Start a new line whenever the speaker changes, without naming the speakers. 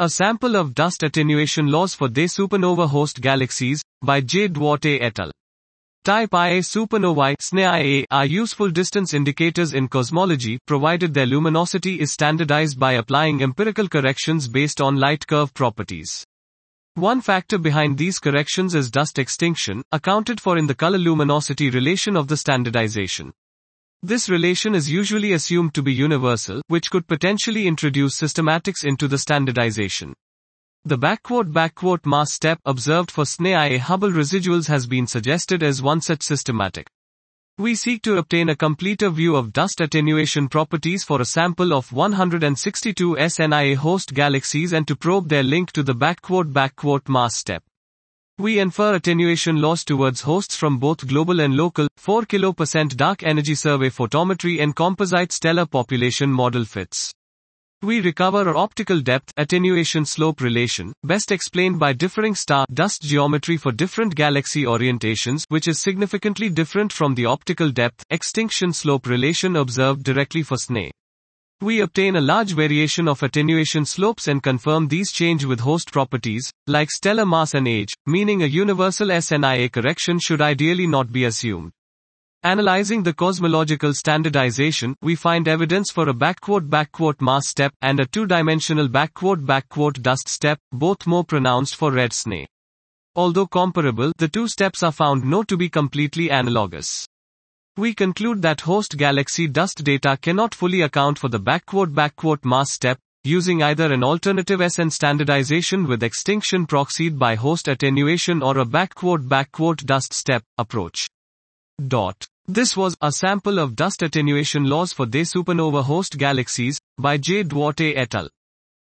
A sample of dust attenuation laws for DES supernova host galaxies by J. Duarte et al. Type Ia supernovae SNEIA are useful distance indicators in cosmology provided their luminosity is standardized by applying empirical corrections based on light curve properties. One factor behind these corrections is dust extinction, accounted for in the color luminosity relation of the standardization. This relation is usually assumed to be universal, which could potentially introduce systematics into the standardization. The backward backward mass step observed for SNEIA Hubble residuals has been suggested as one such systematic. We seek to obtain a completer view of dust attenuation properties for a sample of 162 SNIA host galaxies and to probe their link to the backward backward mass step. We infer attenuation loss towards hosts from both global and local, 4 kilo% dark energy survey photometry and composite stellar population model fits. We recover our optical depth attenuation slope relation, best explained by differing star dust geometry for different galaxy orientations, which is significantly different from the optical depth extinction slope relation observed directly for SNE. We obtain a large variation of attenuation slopes and confirm these change with host properties, like stellar mass and age, meaning a universal SNIA correction should ideally not be assumed. Analyzing the cosmological standardization, we find evidence for a backward-backward mass step and a two-dimensional backward-backward dust step, both more pronounced for red SNE. Although comparable, the two steps are found not to be completely analogous. We conclude that host galaxy dust data cannot fully account for the backward-backward mass step, using either an alternative SN standardization with extinction proxied by host attenuation or a backward-backward dust step approach. Dot. This was a sample of dust attenuation laws for DES supernova host galaxies by J. Duarte et al.